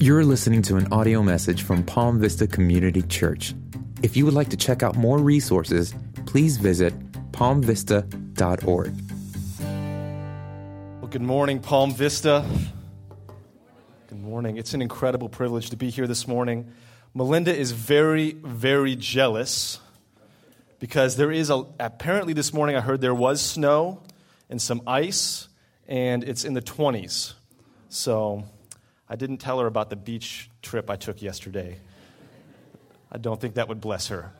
You're listening to an audio message from Palm Vista Community Church. If you would like to check out more resources, please visit palmvista.org. Well, good morning, Palm Vista. Good morning. It's an incredible privilege to be here this morning. Melinda is very, very jealous because there is a, apparently this morning I heard there was snow and some ice, and it's in the 20s. So I didn't tell her about the beach trip I took yesterday. I don't think that would bless her.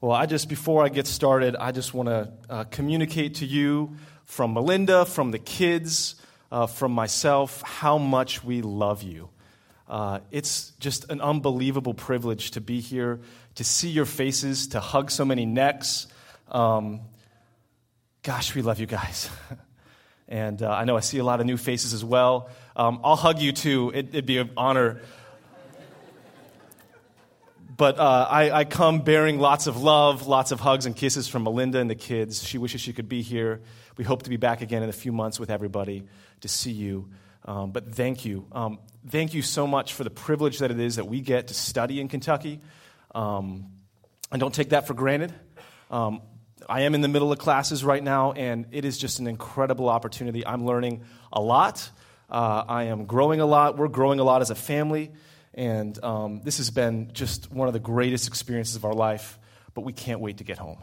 Well, I just, before I get started, I just want to uh, communicate to you from Melinda, from the kids, uh, from myself, how much we love you. Uh, it's just an unbelievable privilege to be here, to see your faces, to hug so many necks. Um, gosh, we love you guys. And uh, I know I see a lot of new faces as well. Um, I'll hug you too. It, would be an honor. But uh, I, I, come bearing lots of love, lots of hugs and kisses from Melinda and the kids. She wishes she could be here. We hope to be back again in a few months with everybody to see you. Um, but thank you. Um, thank you so much for the privilege that it is that we get to study in Kentucky. Um, and don't take that for granted. I am in the middle of classes right now, and it is just an incredible opportunity. I'm learning a lot. Uh, I am growing a lot. We're growing a lot as a family, and um, this has been just one of the greatest experiences of our life, but we can't wait to get home.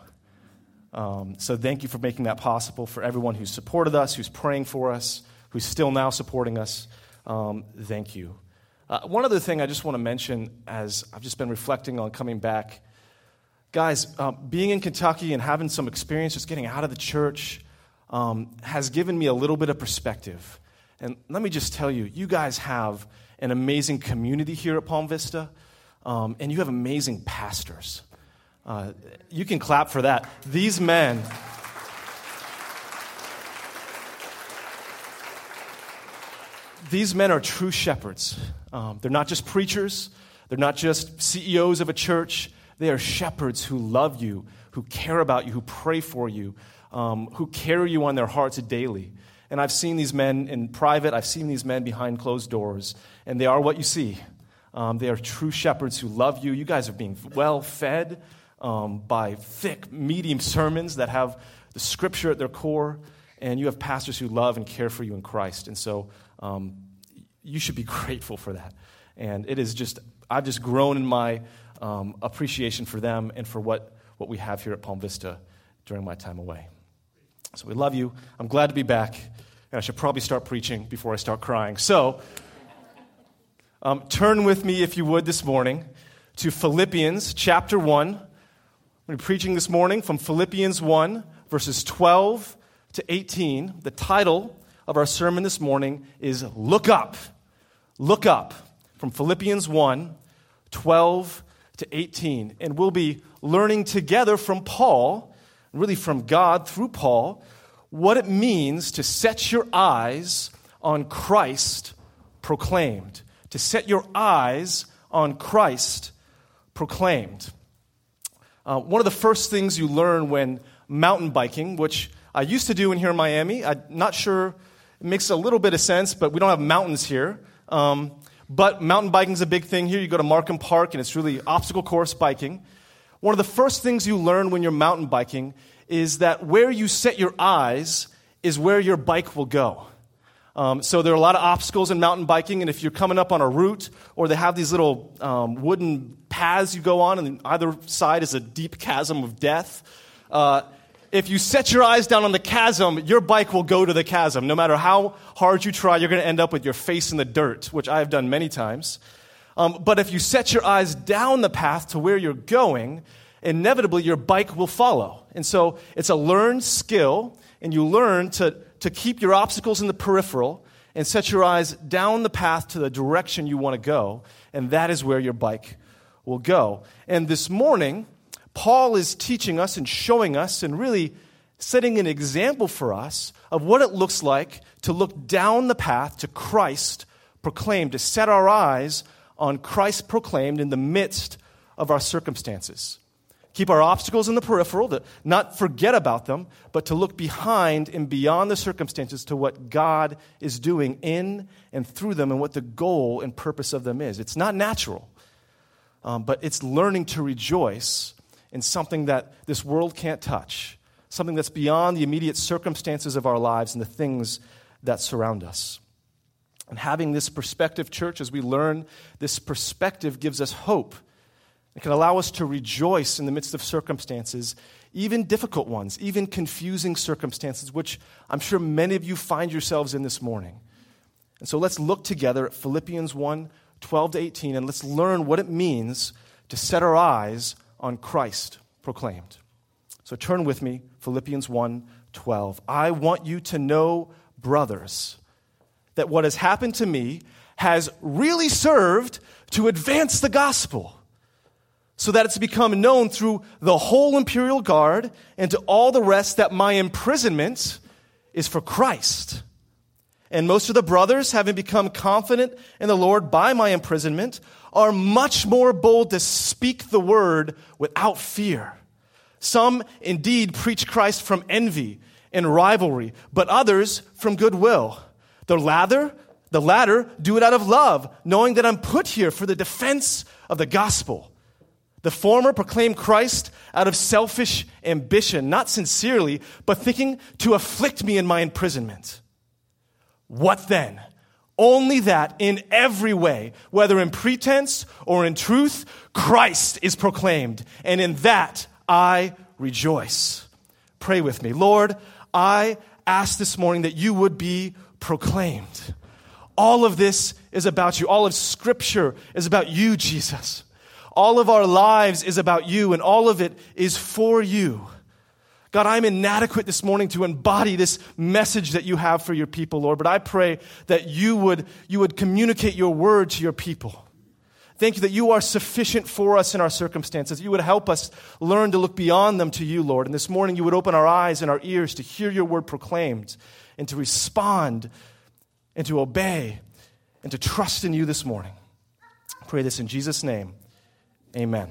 Um, so, thank you for making that possible. For everyone who's supported us, who's praying for us, who's still now supporting us, um, thank you. Uh, one other thing I just want to mention as I've just been reflecting on coming back Guys, uh, being in Kentucky and having some experience just getting out of the church um, has given me a little bit of perspective. And let me just tell you, you guys have an amazing community here at Palm Vista, um, and you have amazing pastors. Uh, you can clap for that. These men. These men are true shepherds. Um, they're not just preachers, they're not just CEOs of a church, they are shepherds who love you, who care about you, who pray for you, um, who carry you on their hearts daily. And I've seen these men in private, I've seen these men behind closed doors, and they are what you see. Um, they are true shepherds who love you. You guys are being well fed um, by thick, medium sermons that have the scripture at their core, and you have pastors who love and care for you in Christ. And so um, you should be grateful for that. And it is just, I've just grown in my um, appreciation for them and for what, what we have here at Palm Vista during my time away. So we love you. I'm glad to be back. And I should probably start preaching before I start crying. So um, turn with me, if you would, this morning to Philippians chapter 1. We're preaching this morning from Philippians 1, verses 12 to 18. The title of our sermon this morning is Look Up. Look Up. From Philippians 1, 12 to 18. And we'll be learning together from Paul, really from God through Paul, what it means to set your eyes on Christ proclaimed. To set your eyes on Christ proclaimed. Uh, one of the first things you learn when mountain biking, which I used to do in here in Miami, I'm not sure it makes a little bit of sense, but we don't have mountains here. Um, but mountain biking is a big thing here. You go to Markham Park, and it's really obstacle course biking. One of the first things you learn when you're mountain biking is that where you set your eyes is where your bike will go. Um, so there are a lot of obstacles in mountain biking, and if you're coming up on a route, or they have these little um, wooden paths you go on, and either side is a deep chasm of death. Uh, if you set your eyes down on the chasm, your bike will go to the chasm. No matter how hard you try, you're going to end up with your face in the dirt, which I have done many times. Um, but if you set your eyes down the path to where you're going, inevitably your bike will follow. And so it's a learned skill, and you learn to, to keep your obstacles in the peripheral and set your eyes down the path to the direction you want to go, and that is where your bike will go. And this morning, Paul is teaching us and showing us and really setting an example for us of what it looks like to look down the path to Christ proclaimed, to set our eyes on Christ proclaimed in the midst of our circumstances. keep our obstacles in the peripheral, to not forget about them, but to look behind and beyond the circumstances to what God is doing in and through them and what the goal and purpose of them is. It's not natural, um, but it's learning to rejoice in something that this world can't touch, something that's beyond the immediate circumstances of our lives and the things that surround us. And having this perspective, church, as we learn this perspective, gives us hope it can allow us to rejoice in the midst of circumstances, even difficult ones, even confusing circumstances, which I'm sure many of you find yourselves in this morning. And so let's look together at Philippians 1 12 to 18, and let's learn what it means to set our eyes on Christ proclaimed. So turn with me, Philippians 1 12. I want you to know, brothers, that what has happened to me has really served to advance the gospel so that it's become known through the whole imperial guard and to all the rest that my imprisonment is for Christ. And most of the brothers, having become confident in the Lord by my imprisonment, are much more bold to speak the word without fear. Some indeed preach Christ from envy and rivalry, but others from goodwill. The latter, the latter do it out of love, knowing that I'm put here for the defense of the gospel. The former proclaim Christ out of selfish ambition, not sincerely, but thinking to afflict me in my imprisonment. What then? Only that in every way, whether in pretense or in truth, Christ is proclaimed, and in that I rejoice. Pray with me. Lord, I ask this morning that you would be proclaimed. All of this is about you. All of Scripture is about you, Jesus. All of our lives is about you, and all of it is for you. God, I'm inadequate this morning to embody this message that you have for your people, Lord, but I pray that you would, you would communicate your word to your people. Thank you that you are sufficient for us in our circumstances. You would help us learn to look beyond them to you, Lord. And this morning you would open our eyes and our ears to hear your word proclaimed and to respond and to obey and to trust in you this morning. I pray this in Jesus' name. Amen.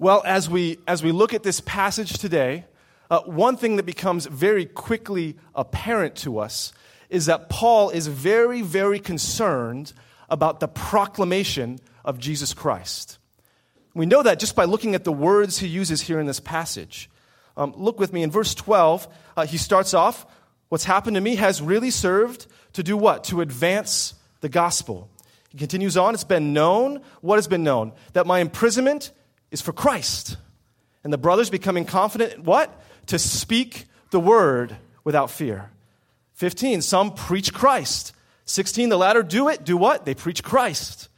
Well, as we, as we look at this passage today, uh, one thing that becomes very quickly apparent to us is that Paul is very, very concerned about the proclamation of Jesus Christ. We know that just by looking at the words he uses here in this passage. Um, look with me in verse 12. Uh, he starts off, What's happened to me has really served to do what? To advance the gospel. He continues on, it's been known. What has been known? That my imprisonment is for Christ. And the brothers becoming confident, what? To speak the word without fear. 15, some preach Christ. 16, the latter do it. Do what? They preach Christ.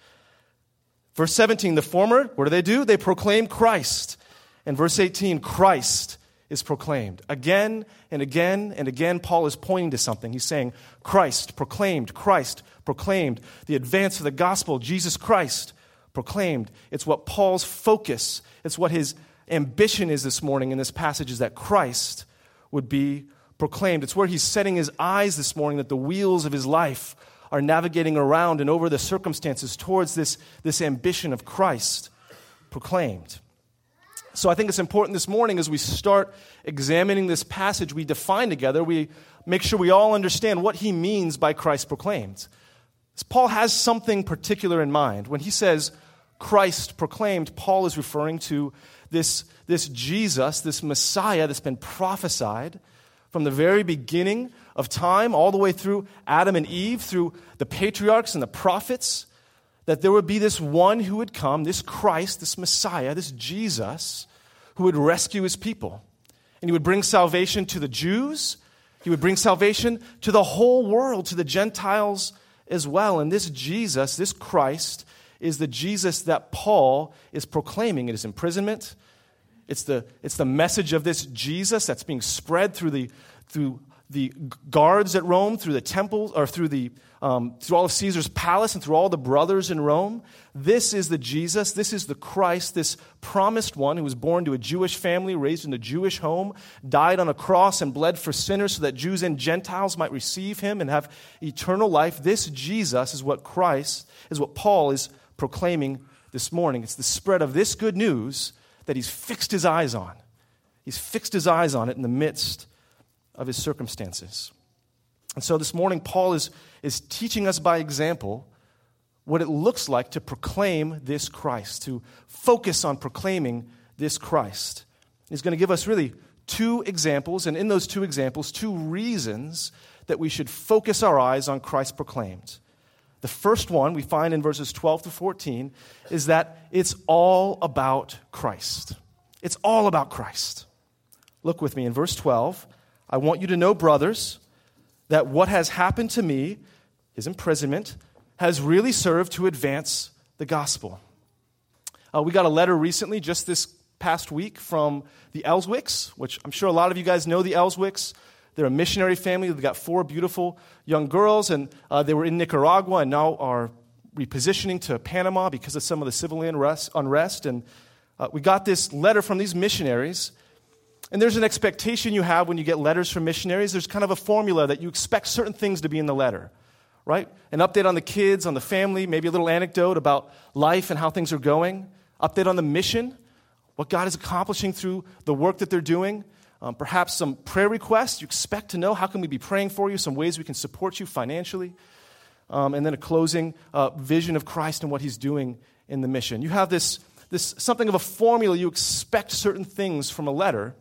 Verse 17, the former, what do they do? They proclaim Christ. And verse 18, Christ is proclaimed. Again and again and again, Paul is pointing to something. He's saying, Christ proclaimed, Christ proclaimed, the advance of the gospel, Jesus Christ proclaimed. It's what Paul's focus, it's what his ambition is this morning in this passage, is that Christ would be proclaimed. It's where he's setting his eyes this morning that the wheels of his life are navigating around and over the circumstances towards this, this ambition of Christ proclaimed. So I think it's important this morning as we start examining this passage we define together, we make sure we all understand what he means by Christ proclaimed. Paul has something particular in mind. When he says Christ proclaimed, Paul is referring to this, this Jesus, this Messiah that's been prophesied from the very beginning of time, all the way through Adam and Eve, through the patriarchs and the prophets that there would be this one who would come, this Christ, this Messiah, this Jesus, who would rescue his people. And he would bring salvation to the Jews, he would bring salvation to the whole world, to the Gentiles as well. And this Jesus, this Christ, is the Jesus that Paul is proclaiming in his imprisonment. It's the, it's the message of this Jesus that's being spread through the, through the guards at Rome, through the temple, or through, the, um, through all of Caesar's palace and through all the brothers in Rome. This is the Jesus, this is the Christ, this promised one who was born to a Jewish family, raised in a Jewish home, died on a cross and bled for sinners so that Jews and Gentiles might receive him and have eternal life. This Jesus is what Christ, is what Paul is proclaiming this morning. It's the spread of this good news that he's fixed his eyes on. He's fixed his eyes on it in the midst of his circumstances. And so this morning, Paul is, is teaching us by example what it looks like to proclaim this Christ, to focus on proclaiming this Christ. He's going to give us really two examples, and in those two examples, two reasons that we should focus our eyes on Christ proclaimed. The first one we find in verses 12 to 14 is that it's all about Christ. It's all about Christ. Look with me in verse 12. I want you to know, brothers, that what has happened to me, his imprisonment, has really served to advance the gospel. Uh, we got a letter recently, just this past week, from the Elswicks, which I'm sure a lot of you guys know the Elswicks. They're a missionary family. They've got four beautiful young girls, and uh, they were in Nicaragua and now are repositioning to Panama because of some of the civil unrest. And uh, we got this letter from these missionaries. And there's an expectation you have when you get letters from missionaries. There's kind of a formula that you expect certain things to be in the letter, right? An update on the kids, on the family, maybe a little anecdote about life and how things are going, update on the mission, what God is accomplishing through the work that they're doing um, perhaps some prayer requests you expect to know. How can we be praying for you? Some ways we can support you financially. Um, and then a closing uh, vision of Christ and what he's doing in the mission. You have this, this something of a formula. You expect certain things from a letter.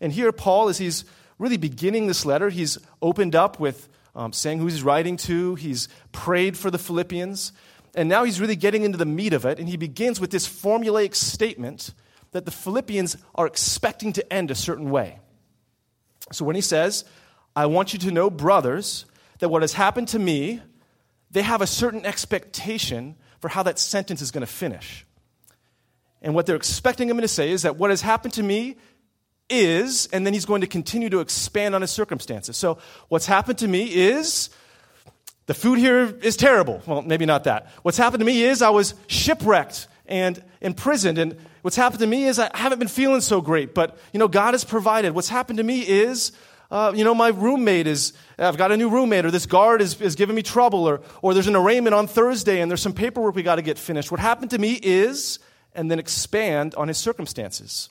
And here, Paul, as he's really beginning this letter, he's opened up with um, saying who he's writing to, he's prayed for the Philippians, and now he's really getting into the meat of it. And he begins with this formulaic statement that the Philippians are expecting to end a certain way. So when he says, I want you to know, brothers, that what has happened to me, they have a certain expectation for how that sentence is going to finish. And what they're expecting him to say is that what has happened to me is, and then he's going to continue to expand on his circumstances. So, what's happened to me is the food here is terrible. Well, maybe not that. What's happened to me is I was shipwrecked and imprisoned. And what's happened to me is I haven't been feeling so great, but you know, God has provided. What's happened to me is, uh, you know, my roommate is, I've got a new roommate, or this guard is, is giving me trouble, or, or there's an arraignment on Thursday and there's some paperwork we got to get finished. What happened to me is, and then expand on his circumstances.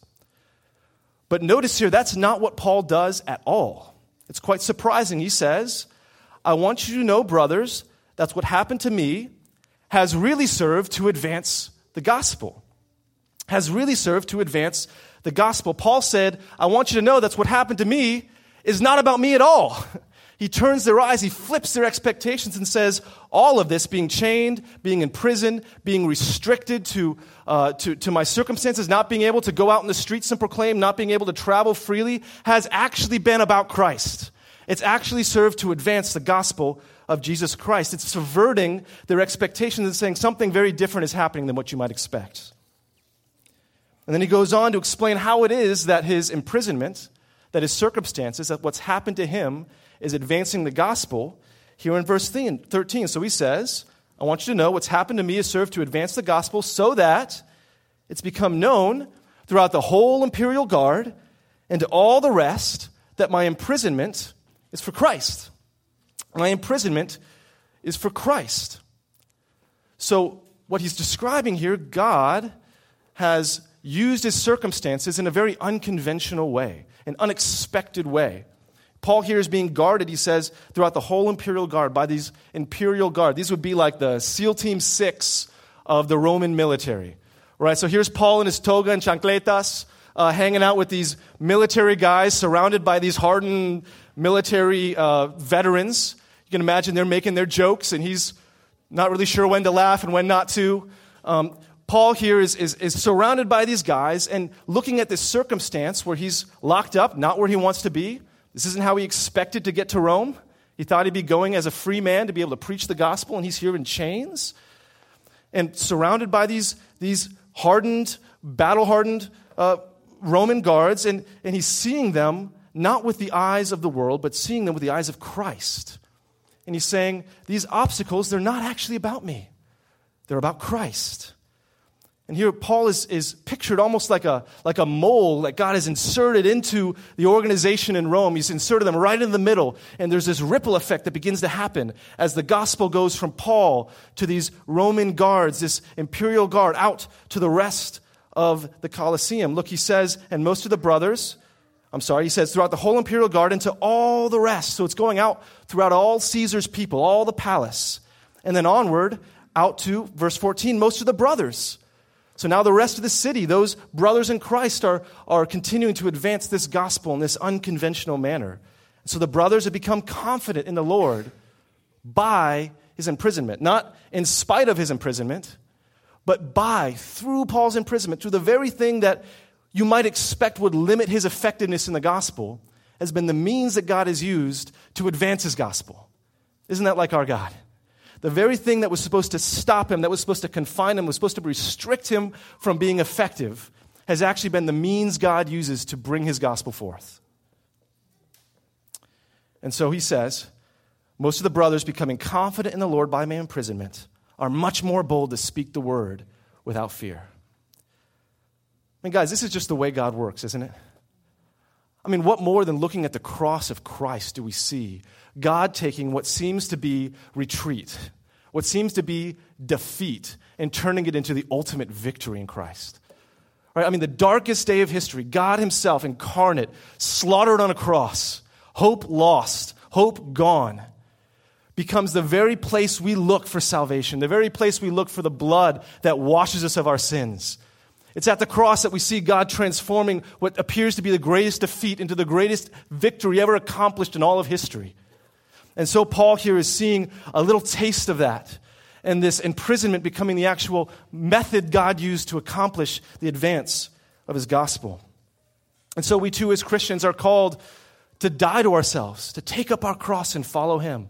But notice here, that's not what Paul does at all. It's quite surprising. He says, I want you to know, brothers, that's what happened to me has really served to advance the gospel, has really served to advance the gospel. Paul said, I want you to know that's what happened to me is not about me at all. He turns their eyes, he flips their expectations and says, All of this, being chained, being in prison, being restricted to, uh, to, to my circumstances, not being able to go out in the streets and proclaim, not being able to travel freely, has actually been about Christ. It's actually served to advance the gospel of Jesus Christ. It's subverting their expectations and saying something very different is happening than what you might expect. And then he goes on to explain how it is that his imprisonment, that his circumstances, that what's happened to him is advancing the gospel here in verse 13. So he says, I want you to know what's happened to me has served to advance the gospel so that it's become known throughout the whole imperial guard and to all the rest that my imprisonment is for Christ. My imprisonment is for Christ. So, what he's describing here, God has used his circumstances in a very unconventional way, an unexpected way. Paul here is being guarded, he says, throughout the whole imperial guard by these imperial guard. These would be like the SEAL Team 6 of the Roman military. Right? So here's Paul in his toga and chancletas, uh, hanging out with these military guys, surrounded by these hardened military uh, veterans. You can imagine they're making their jokes, and he's not really sure when to laugh and when not to. Um, Paul here is, is, is surrounded by these guys and looking at this circumstance where he's locked up, not where he wants to be. This isn't how he expected to get to Rome. He thought he'd be going as a free man to be able to preach the gospel, and he's here in chains and surrounded by these, these hardened, battle hardened uh, Roman guards, and, and he's seeing them not with the eyes of the world, but seeing them with the eyes of Christ. And he's saying, These obstacles, they're not actually about me, they're about Christ. And here Paul is, is pictured almost like a, like a mole that God has inserted into the organization in Rome. He's inserted them right in the middle. And there's this ripple effect that begins to happen as the gospel goes from Paul to these Roman guards, this imperial guard, out to the rest of the Colosseum. Look, he says, and most of the brothers, I'm sorry, he says, throughout the whole imperial guard and to all the rest. So it's going out throughout all Caesar's people, all the palace. And then onward, out to verse 14, most of the brothers. So now the rest of the city, those brothers in Christ, are, are continuing to advance this gospel in this unconventional manner. So the brothers have become confident in the Lord by his imprisonment. Not in spite of his imprisonment, but by, through Paul's imprisonment, through the very thing that you might expect would limit his effectiveness in the gospel, has been the means that God has used to advance his gospel. Isn't that like our God? The very thing that was supposed to stop him, that was supposed to confine him, was supposed to restrict him from being effective, has actually been the means God uses to bring his gospel forth. And so he says, most of the brothers, becoming confident in the Lord by my imprisonment, are much more bold to speak the word without fear. I mean, guys, this is just the way God works, isn't it? I mean, what more than looking at the cross of Christ do we see God taking what seems to be retreat, what seems to be defeat, and turning it into the ultimate victory in Christ. Right? I mean, the darkest day of history, God Himself incarnate, slaughtered on a cross, hope lost, hope gone, becomes the very place we look for salvation, the very place we look for the blood that washes us of our sins. It's at the cross that we see God transforming what appears to be the greatest defeat into the greatest victory ever accomplished in all of history. And so Paul here is seeing a little taste of that. And this imprisonment becoming the actual method God used to accomplish the advance of his gospel. And so we too, as Christians, are called to die to ourselves, to take up our cross and follow him.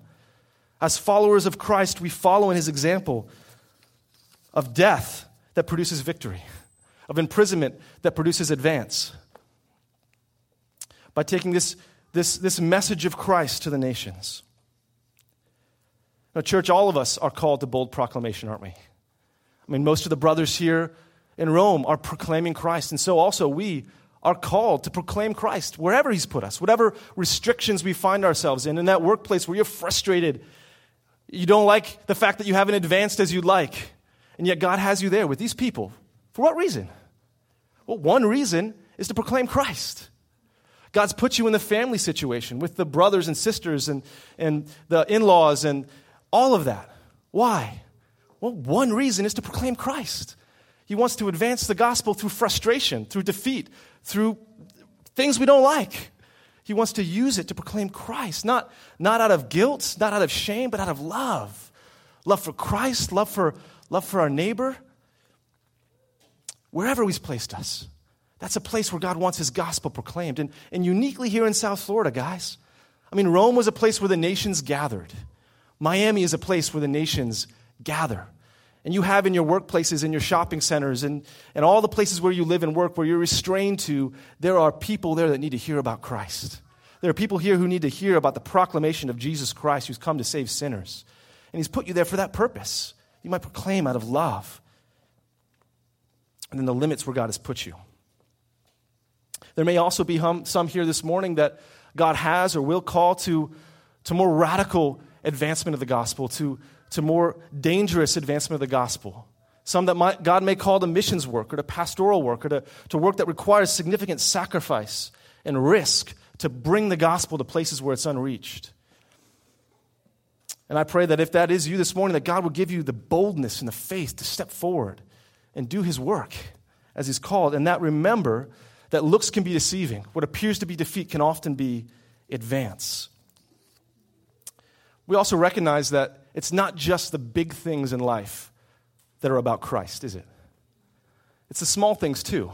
As followers of Christ, we follow in his example of death that produces victory, of imprisonment that produces advance. By taking this, this, this message of Christ to the nations. Now, church, all of us are called to bold proclamation, aren't we? I mean, most of the brothers here in Rome are proclaiming Christ, and so also we are called to proclaim Christ wherever He's put us, whatever restrictions we find ourselves in, in that workplace where you're frustrated. You don't like the fact that you haven't advanced as you'd like, and yet God has you there with these people. For what reason? Well, one reason is to proclaim Christ. God's put you in the family situation with the brothers and sisters and, and the in laws and all of that. Why? Well, one reason is to proclaim Christ. He wants to advance the gospel through frustration, through defeat, through things we don't like. He wants to use it to proclaim Christ, not, not out of guilt, not out of shame, but out of love. Love for Christ, love for, love for our neighbor. Wherever He's placed us, that's a place where God wants His gospel proclaimed. And, and uniquely here in South Florida, guys. I mean, Rome was a place where the nations gathered. Miami is a place where the nations gather. And you have in your workplaces, in your shopping centers, and, and all the places where you live and work, where you're restrained to, there are people there that need to hear about Christ. There are people here who need to hear about the proclamation of Jesus Christ who's come to save sinners. And He's put you there for that purpose. You might proclaim out of love. And then the limits where God has put you. There may also be some here this morning that God has or will call to, to more radical advancement of the gospel, to, to more dangerous advancement of the gospel. Some that might, God may call to missions work or to pastoral work or to, to work that requires significant sacrifice and risk to bring the gospel to places where it's unreached. And I pray that if that is you this morning, that God will give you the boldness and the faith to step forward and do his work as he's called. And that remember that looks can be deceiving. What appears to be defeat can often be advance we also recognize that it's not just the big things in life that are about Christ, is it? It's the small things too.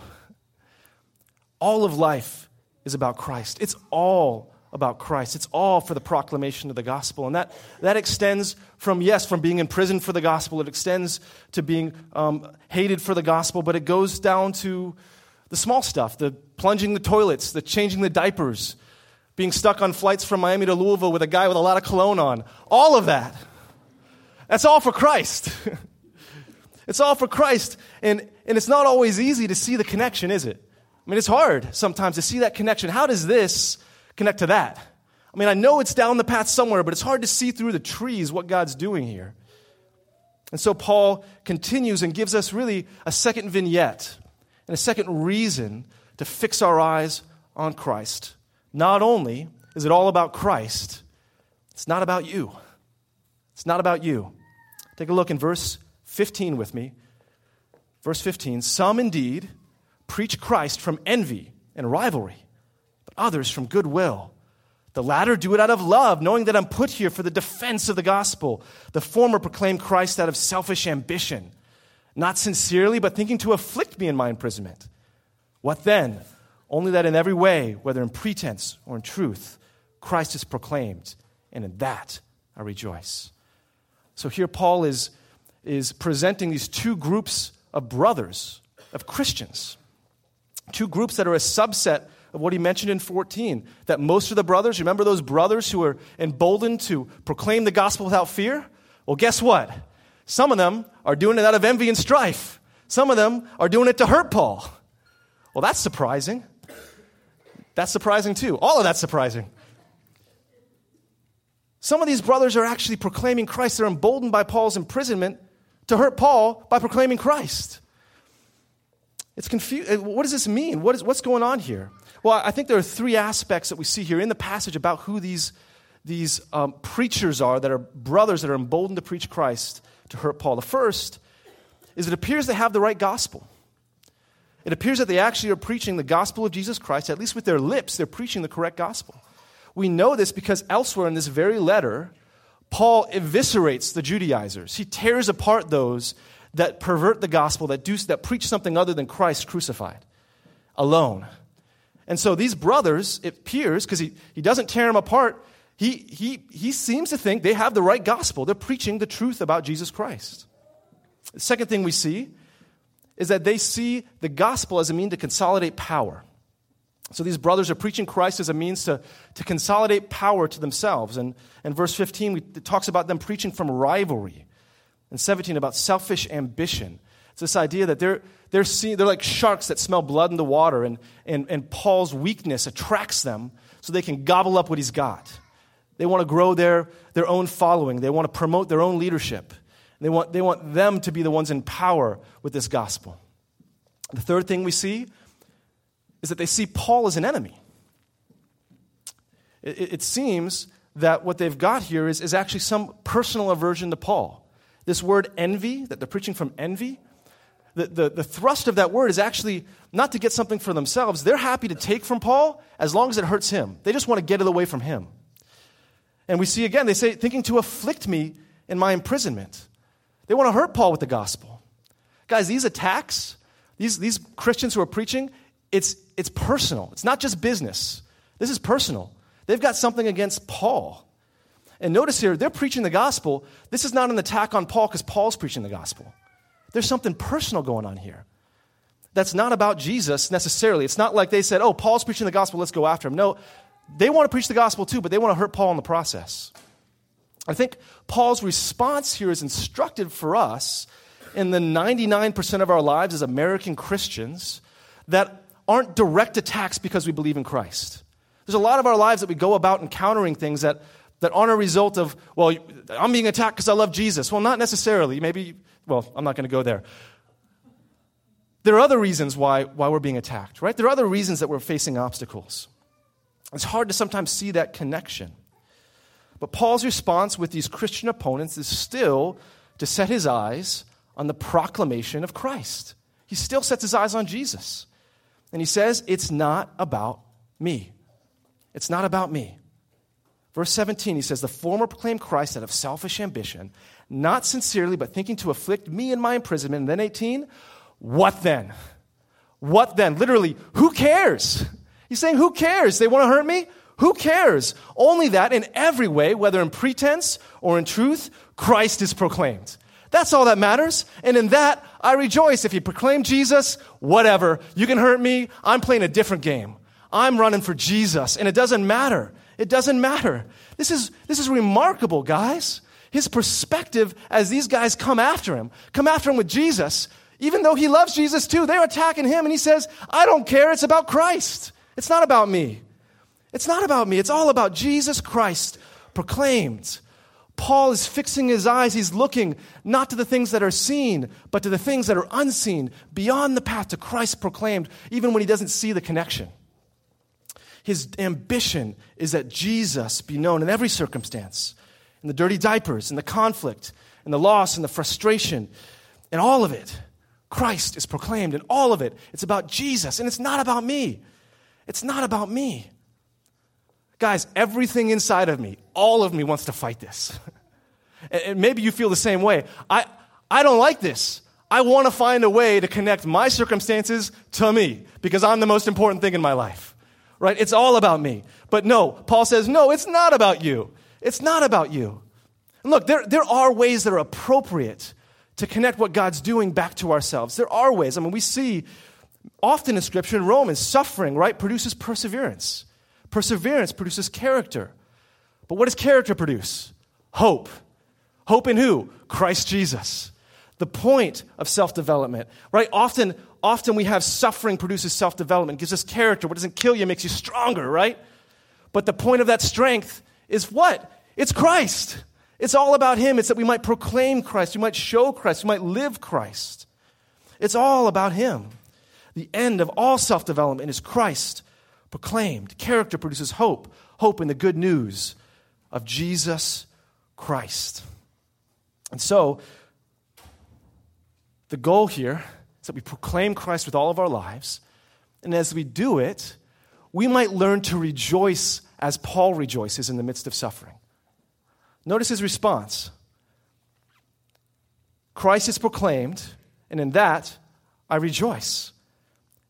All of life is about Christ. It's all about Christ. It's all for the proclamation of the gospel. And that, that extends from, yes, from being in prison for the gospel, it extends to being um, hated for the gospel, but it goes down to the small stuff the plunging the toilets, the changing the diapers, being stuck on flights from Miami to Louisville with a guy with a lot of cologne on. All of that. That's all for Christ. it's all for Christ. And, and it's not always easy to see the connection, is it? I mean, it's hard sometimes to see that connection. How does this connect to that? I mean, I know it's down the path somewhere, but it's hard to see through the trees what God's doing here. And so Paul continues and gives us really a second vignette and a second reason to fix our eyes on Christ. Not only is it all about Christ, it's not about you. It's not about you. Take a look in verse 15 with me. Verse 15 Some indeed preach Christ from envy and rivalry, others from goodwill. The latter do it out of love, knowing that I'm put here for the defense of the gospel. The former proclaim Christ out of selfish ambition, not sincerely, but thinking to afflict me in my imprisonment. What then? Only that in every way, whether in pretense or in truth, Christ is proclaimed, and in that I rejoice. So here Paul is, is presenting these two groups of brothers, of Christians, two groups that are a subset what he mentioned in 14 that most of the brothers, remember those brothers who were emboldened to proclaim the gospel without fear? Well, guess what? Some of them are doing it out of envy and strife. Some of them are doing it to hurt Paul. Well, that's surprising. That's surprising too. All of that's surprising. Some of these brothers are actually proclaiming Christ. They're emboldened by Paul's imprisonment to hurt Paul by proclaiming Christ. It's confusing. Uh, what does this mean? What is, what's going on here? Well, I think there are three aspects that we see here in the passage about who these, these um, preachers are that are brothers that are emboldened to preach Christ to hurt Paul. The first is it appears they have the right gospel. It appears that they actually are preaching the gospel of Jesus Christ, at least with their lips, they're preaching the correct gospel. We know this because elsewhere in this very letter, Paul eviscerates the Judaizers. He tears apart those that pervert the gospel, that, do, that preach something other than Christ crucified alone. And so these brothers, it appears, because he, he doesn't tear them apart, he, he, he seems to think they have the right gospel. They're preaching the truth about Jesus Christ. The second thing we see is that they see the gospel as a means to consolidate power. So these brothers are preaching Christ as a means to, to consolidate power to themselves. And in verse 15, we, it talks about them preaching from rivalry. And 17, about selfish ambition. It's this idea that they're, they're, see, they're like sharks that smell blood in the water, and, and, and Paul's weakness attracts them so they can gobble up what he's got. They want to grow their, their own following, they want to promote their own leadership. They want, they want them to be the ones in power with this gospel. The third thing we see is that they see Paul as an enemy. It, it, seems that what they've got here is, is actually some personal aversion to Paul. This word envy, that they're preaching from envy, the, the, the thrust of that word is actually not to get something for themselves. They're happy to take from Paul as long as it hurts him. They just want to get it away from him. And we see again, they say, thinking to afflict me in my imprisonment. They want to hurt Paul with the gospel. Guys, these attacks, these, these Christians who are preaching, it's, it's personal. It's not just business. This is personal. They've got something against Paul. And notice here, they're preaching the gospel. This is not an attack on Paul because Paul's preaching the gospel. There's something personal going on here. That's not about Jesus necessarily. It's not like they said, oh, Paul's preaching the gospel, let's go after him. No, they want to preach the gospel too, but they want to hurt Paul in the process. I think Paul's response here is instructive for us in the 99% of our lives as American Christians that aren't direct attacks because we believe in Christ. There's a lot of our lives that we go about encountering things that, that aren't a result of, well, I'm being attacked because I love Jesus. Well, not necessarily. Maybe, well, I'm not going to go there. There are other reasons why, why we're being attacked, right? There are other reasons that we're facing obstacles. It's hard to sometimes see that connection. But Paul's response with these Christian opponents is still to set his eyes on the proclamation of Christ. He still sets his eyes on Jesus. And he says, It's not about me. It's not about me. Verse 17, he says, The former proclaimed Christ out of selfish ambition, not sincerely, but thinking to afflict me in my imprisonment. And then 18, what then? What then? Literally, who cares? He's saying, Who cares? They want to hurt me? Who cares? Only that in every way, whether in pretense or in truth, Christ is proclaimed. That's all that matters. And in that, I rejoice. If you proclaim Jesus, whatever. You can hurt me. I'm playing a different game. I'm running for Jesus. And it doesn't matter. It doesn't matter. This is, this is remarkable, guys. His perspective as these guys come after him, come after him with Jesus, Even though he loves Jesus too, they're attacking him and he says, I don't care. It's about Christ. It's not about me. It's not about me. It's all about Jesus Christ proclaimed. Paul is fixing his eyes. He's looking not to the things that are seen, but to the things that are unseen, beyond the path to Christ proclaimed, even when he doesn't see the connection. His ambition is that Jesus be known in every circumstance in the dirty diapers, in the conflict, in the loss, in the frustration, in all of it. Christ is proclaimed in all of it. It's about Jesus, and it's not about me. It's not about me. Guys, everything inside of me, all of me wants to fight this. and maybe you feel the same way. I, I don't like this. I want to find a way to connect my circumstances to me because I'm the most important thing in my life. Right? It's all about me. But no, Paul says, no, it's not about you. It's not about you. And look, there, there are ways that are appropriate to connect what God's doing back to ourselves. There are ways. I mean, we see often in Scripture in Romans, suffering, right, produces perseverance. Perseverance produces character. But what does character produce? Hope. Hope in who? Christ Jesus. The point of self development, right? Often, often we have suffering produces self development, gives us character. What doesn't kill you makes you stronger, right? But the point of that strength is what? It's Christ. It's all about Him. It's that we might proclaim Christ, we might show Christ, we might live Christ. It's all about Him. The end of all self development is Christ proclaimed. Character produces hope, hope in the good news of Jesus Christ. And so, the goal here that we proclaim Christ with all of our lives. And as we do it, we might learn to rejoice as Paul rejoices in the midst of suffering. Notice his response Christ is proclaimed, and in that I rejoice.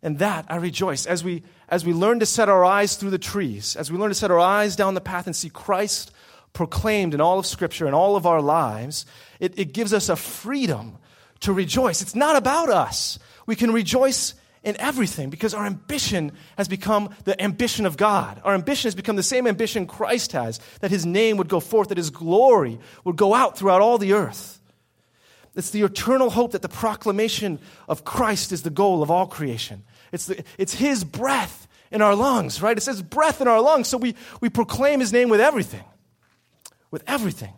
And that I rejoice. As we, as we learn to set our eyes through the trees, as we learn to set our eyes down the path and see Christ proclaimed in all of Scripture and all of our lives, it, it gives us a freedom to rejoice. It's not about us. We can rejoice in everything because our ambition has become the ambition of God. Our ambition has become the same ambition Christ has that his name would go forth, that his glory would go out throughout all the earth. It's the eternal hope that the proclamation of Christ is the goal of all creation. It's, the, it's His breath in our lungs, right? It says breath in our lungs, so we, we proclaim His name with everything. With everything.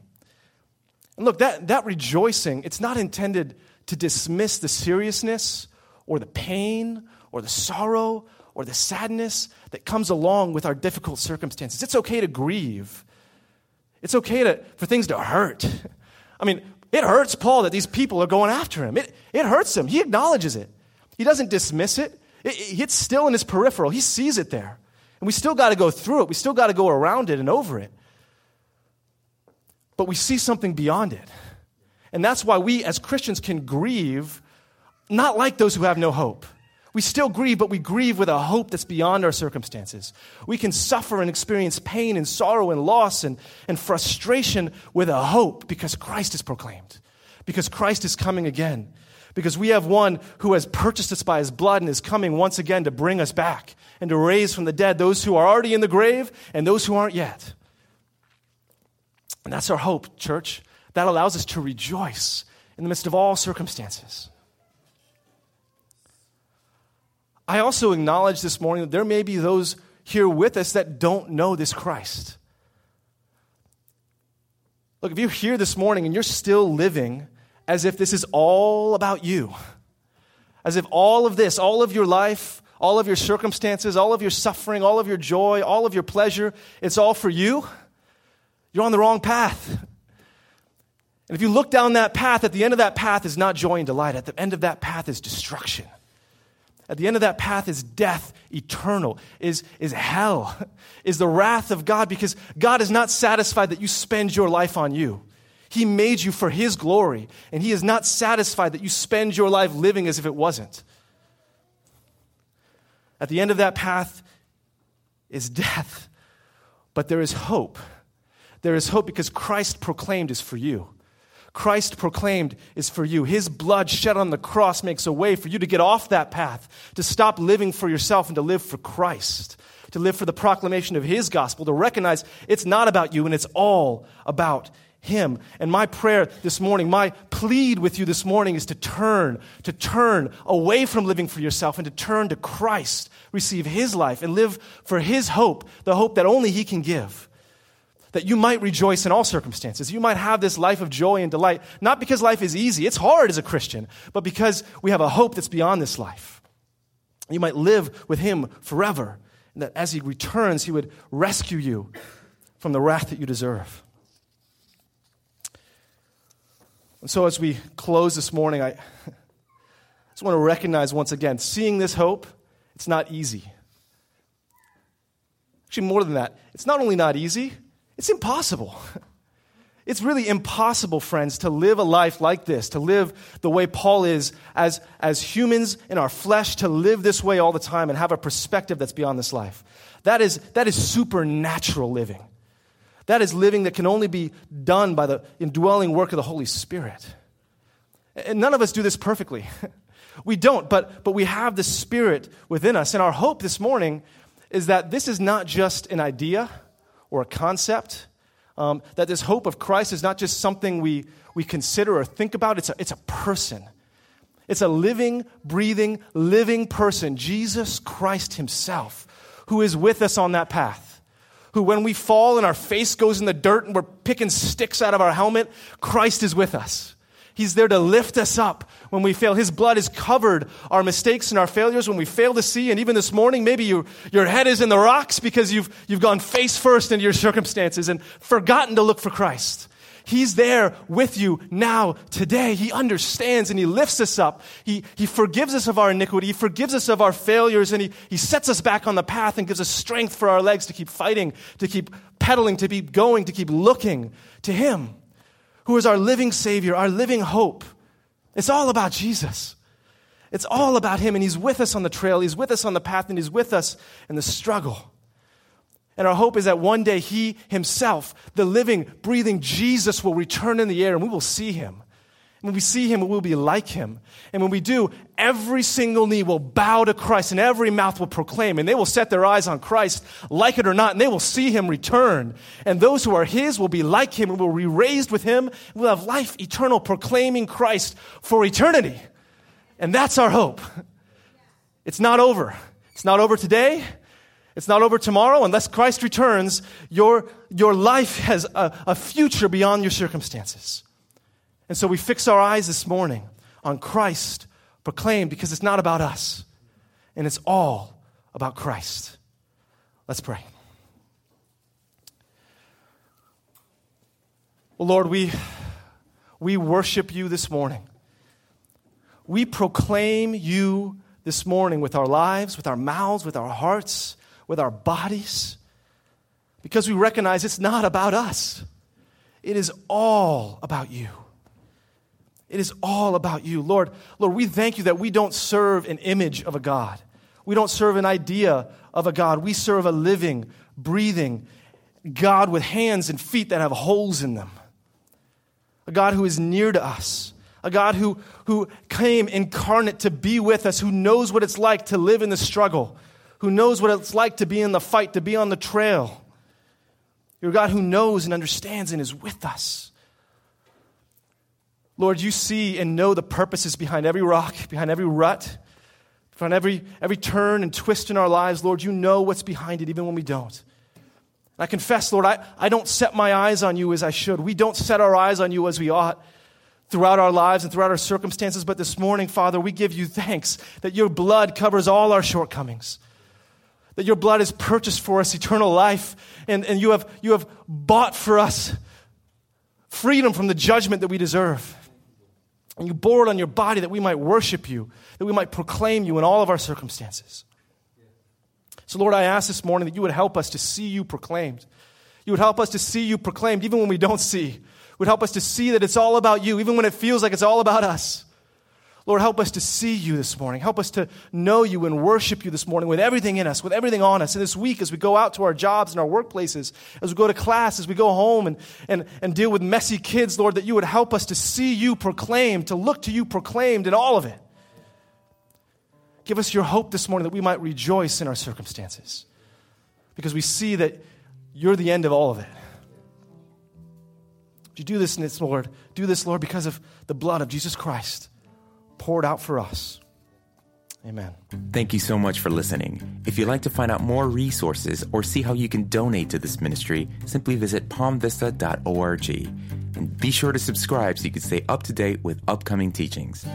And look, that, that rejoicing, it's not intended to dismiss the seriousness or the pain or the sorrow or the sadness that comes along with our difficult circumstances. It's okay to grieve. It's okay to, for things to hurt. I mean, it hurts Paul that these people are going after him. It, it hurts him. He acknowledges it. He doesn't dismiss it. It, it's still in his peripheral. He sees it there. And we still got to go through it. We still got to go around it and over it. But we see something beyond it. And that's why we as Christians can grieve, not like those who have no hope. We still grieve, but we grieve with a hope that's beyond our circumstances. We can suffer and experience pain and sorrow and loss and, and frustration with a hope because Christ is proclaimed, because Christ is coming again because we have one who has purchased us by his blood and is coming once again to bring us back and to raise from the dead those who are already in the grave and those who aren't yet. And that's our hope, church. That allows us to rejoice in the midst of all circumstances. I also acknowledge this morning that there may be those here with us that don't know this Christ. Look, if you're here this morning and you're still living as if this is all about you. As if all of this, all of your life, all of your circumstances, all of your suffering, all of your joy, all of your pleasure, it's all for you. You're on the wrong path. And if you look down that path, at the end of that path is not joy and delight. At the end of that path is destruction. At the end of that path is death eternal, is, is hell, is the wrath of God because God is not satisfied that you spend your life on you. He made you for His glory, and He is not satisfied that you spend your life living as if it wasn't. At the end of that path is death, but there is hope. There is hope because Christ proclaimed is for you. Christ proclaimed is for you. His blood shed on the cross makes a way for you to get off that path, to stop living for yourself and to live for Christ, to live for the proclamation of His gospel, to recognize it's not about you and it's all about him. And my prayer this morning, my plead with you this morning is to turn, to turn away from living for yourself and to turn to Christ, receive His life, and live for His hope, the hope that only He can give. That you might rejoice in all circumstances. You might have this life of joy and delight, not because life is easy, it's hard as a Christian, but because we have a hope that's beyond this life. You might live with Him forever, and that as He returns, He would rescue you from the wrath that you deserve. And so, as we close this morning, I just want to recognize once again seeing this hope, it's not easy. Actually, more than that, it's not only not easy, it's impossible. It's really impossible, friends, to live a life like this, to live the way Paul is as, as humans in our flesh, to live this way all the time and have a perspective that's beyond this life. That is, that is supernatural living. That is living that can only be done by the indwelling work of the Holy Spirit. And none of us do this perfectly. we don't, but, but we have the Spirit within us. And our hope this morning is that this is not just an idea or a concept, um, that this hope of Christ is not just something we, we consider or think about, it's a, it's a person. It's a living, breathing, living person, Jesus Christ Himself, who is with us on that path who, when we fall and our face goes in the dirt and we're picking sticks out of our helmet, Christ is with us. He's there to lift us up when we fail. His blood has covered our mistakes and our failures when we fail to see. And even this morning, maybe you, your head is in the rocks because you've, you've gone face first into your circumstances and forgotten to look for Christ. He's there with you now, today. He understands and He lifts us up. He, he forgives us of our iniquity. He forgives us of our failures and he, he sets us back on the path and gives us strength for our legs to keep fighting, to keep pedaling, to keep going, to keep looking to Him, who is our living Savior, our living hope. It's all about Jesus. It's all about Him, and He's with us on the trail, He's with us on the path, and He's with us in the struggle. And our hope is that one day He Himself, the living, breathing Jesus, will return in the air and we will see Him. When we see Him, we will be like Him. And when we do, every single knee will bow to Christ and every mouth will proclaim. And they will set their eyes on Christ, like it or not, and they will see Him return. And those who are His will be like Him and will be raised with Him. We'll have life eternal, proclaiming Christ for eternity. And that's our hope. It's not over. It's not over today. It's not over tomorrow. Unless Christ returns, your, your life has a, a future beyond your circumstances. And so we fix our eyes this morning on Christ proclaimed because it's not about us, and it's all about Christ. Let's pray. Well, Lord, we, we worship you this morning. We proclaim you this morning with our lives, with our mouths, with our hearts with our bodies because we recognize it's not about us. It is all about you. It is all about you. Lord, Lord, we thank you that we don't serve an image of a God. We don't serve an idea of a God. We serve a living, breathing God with hands and feet that have holes in them. A God who is near to us. A God who, who came incarnate to be with us, who knows what it's like to live in the struggle, who knows what it's like to be in the fight, to be on the trail. You're a God who knows and understands and is with us. Lord, you see and know the purposes behind every rock, behind every rut, behind every, every turn and twist in our lives. Lord, you know what's behind it even when we don't. I confess, Lord, I, I don't set my eyes on you as I should. We don't set our eyes on you as we ought throughout our lives and throughout our circumstances. But this morning, Father, we give you thanks that your blood covers all our shortcomings that your blood has purchased for us eternal life, and, and you, have, you have bought for us freedom from the judgment that we deserve. And you bore it on your body that we might worship you, that we might proclaim you in all of our circumstances. So, Lord, I ask this morning that you would help us to see you proclaimed. You would help us to see you proclaimed even when we don't see. Would help us to see that it's all about you, even when it feels like it's all about us. Lord, help us to see you this morning. Help us to know you and worship you this morning with everything in us, with everything on us. And this week, as we go out to our jobs and our workplaces, as we go to class, as we go home and, and, and deal with messy kids, Lord, that you would help us to see you proclaimed, to look to you proclaimed in all of it. Give us your hope this morning that we might rejoice in our circumstances because we see that you're the end of all of it. Would you do this, Lord? Do this, Lord, because of the blood of Jesus Christ poured out for us. Amen. Thank you so much for listening. If you'd like to find out more resources or see how you can donate to this ministry, simply visit palmvista.org. And be sure to subscribe so you can stay up to date with upcoming teachings.